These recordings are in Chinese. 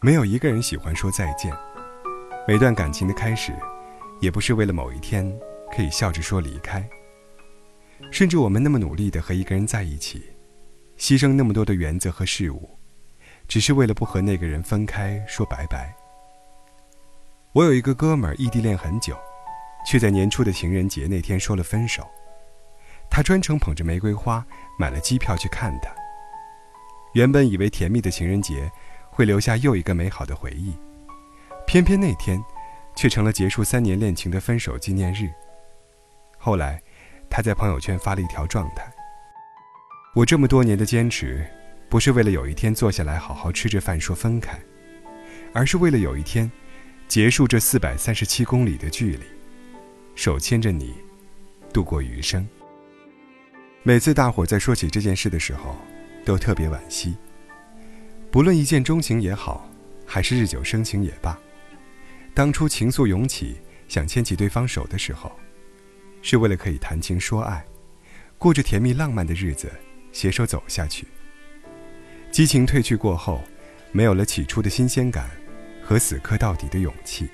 没有一个人喜欢说再见。每段感情的开始，也不是为了某一天可以笑着说离开。甚至我们那么努力的和一个人在一起，牺牲那么多的原则和事物，只是为了不和那个人分开说拜拜。我有一个哥们儿，异地恋很久，却在年初的情人节那天说了分手。他专程捧着玫瑰花，买了机票去看他。原本以为甜蜜的情人节会留下又一个美好的回忆，偏偏那天却成了结束三年恋情的分手纪念日。后来。他在朋友圈发了一条状态：“我这么多年的坚持，不是为了有一天坐下来好好吃着饭说分开，而是为了有一天，结束这四百三十七公里的距离，手牵着你，度过余生。”每次大伙在说起这件事的时候，都特别惋惜。不论一见钟情也好，还是日久生情也罢，当初情愫涌起，想牵起对方手的时候。是为了可以谈情说爱，过着甜蜜浪漫的日子，携手走下去。激情褪去过后，没有了起初的新鲜感和死磕到底的勇气，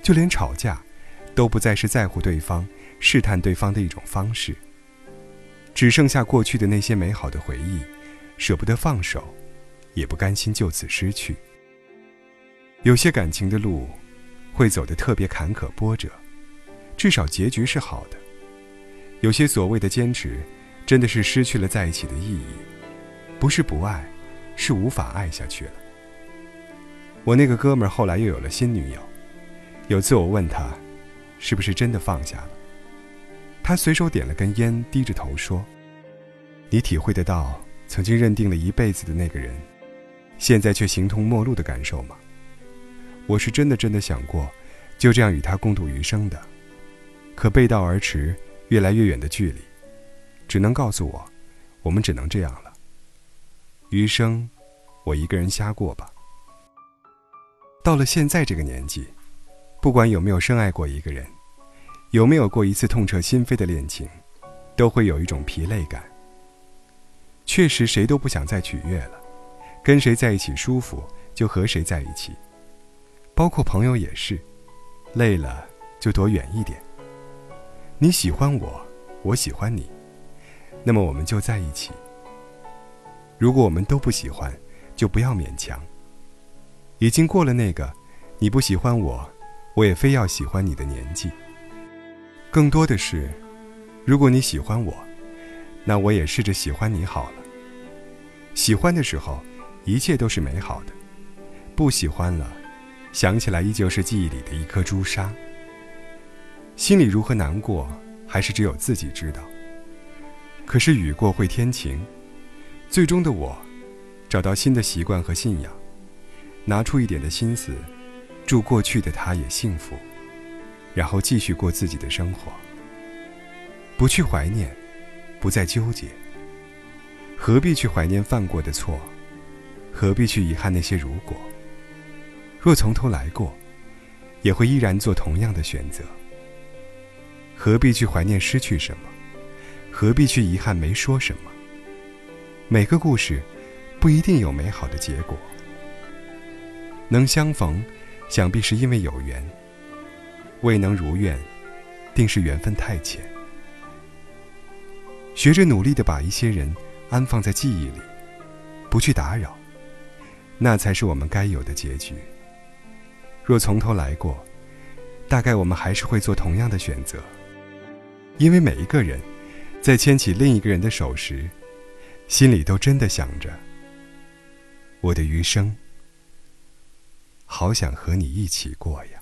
就连吵架，都不再是在乎对方、试探对方的一种方式。只剩下过去的那些美好的回忆，舍不得放手，也不甘心就此失去。有些感情的路，会走得特别坎坷波折。至少结局是好的。有些所谓的坚持，真的是失去了在一起的意义，不是不爱，是无法爱下去了。我那个哥们儿后来又有了新女友，有次我问他，是不是真的放下了？他随手点了根烟，低着头说：“你体会得到曾经认定了一辈子的那个人，现在却形同陌路的感受吗？我是真的真的想过，就这样与他共度余生的。”可背道而驰，越来越远的距离，只能告诉我，我们只能这样了。余生，我一个人瞎过吧。到了现在这个年纪，不管有没有深爱过一个人，有没有过一次痛彻心扉的恋情，都会有一种疲累感。确实，谁都不想再取悦了，跟谁在一起舒服就和谁在一起，包括朋友也是，累了就躲远一点。你喜欢我，我喜欢你，那么我们就在一起。如果我们都不喜欢，就不要勉强。已经过了那个你不喜欢我，我也非要喜欢你的年纪。更多的是，如果你喜欢我，那我也试着喜欢你好了。喜欢的时候，一切都是美好的；不喜欢了，想起来依旧是记忆里的一颗朱砂。心里如何难过，还是只有自己知道。可是雨过会天晴，最终的我，找到新的习惯和信仰，拿出一点的心思，祝过去的他也幸福，然后继续过自己的生活。不去怀念，不再纠结。何必去怀念犯过的错？何必去遗憾那些如果？若从头来过，也会依然做同样的选择。何必去怀念失去什么？何必去遗憾没说什么？每个故事，不一定有美好的结果。能相逢，想必是因为有缘；未能如愿，定是缘分太浅。学着努力的把一些人安放在记忆里，不去打扰，那才是我们该有的结局。若从头来过，大概我们还是会做同样的选择。因为每一个人，在牵起另一个人的手时，心里都真的想着：我的余生，好想和你一起过呀。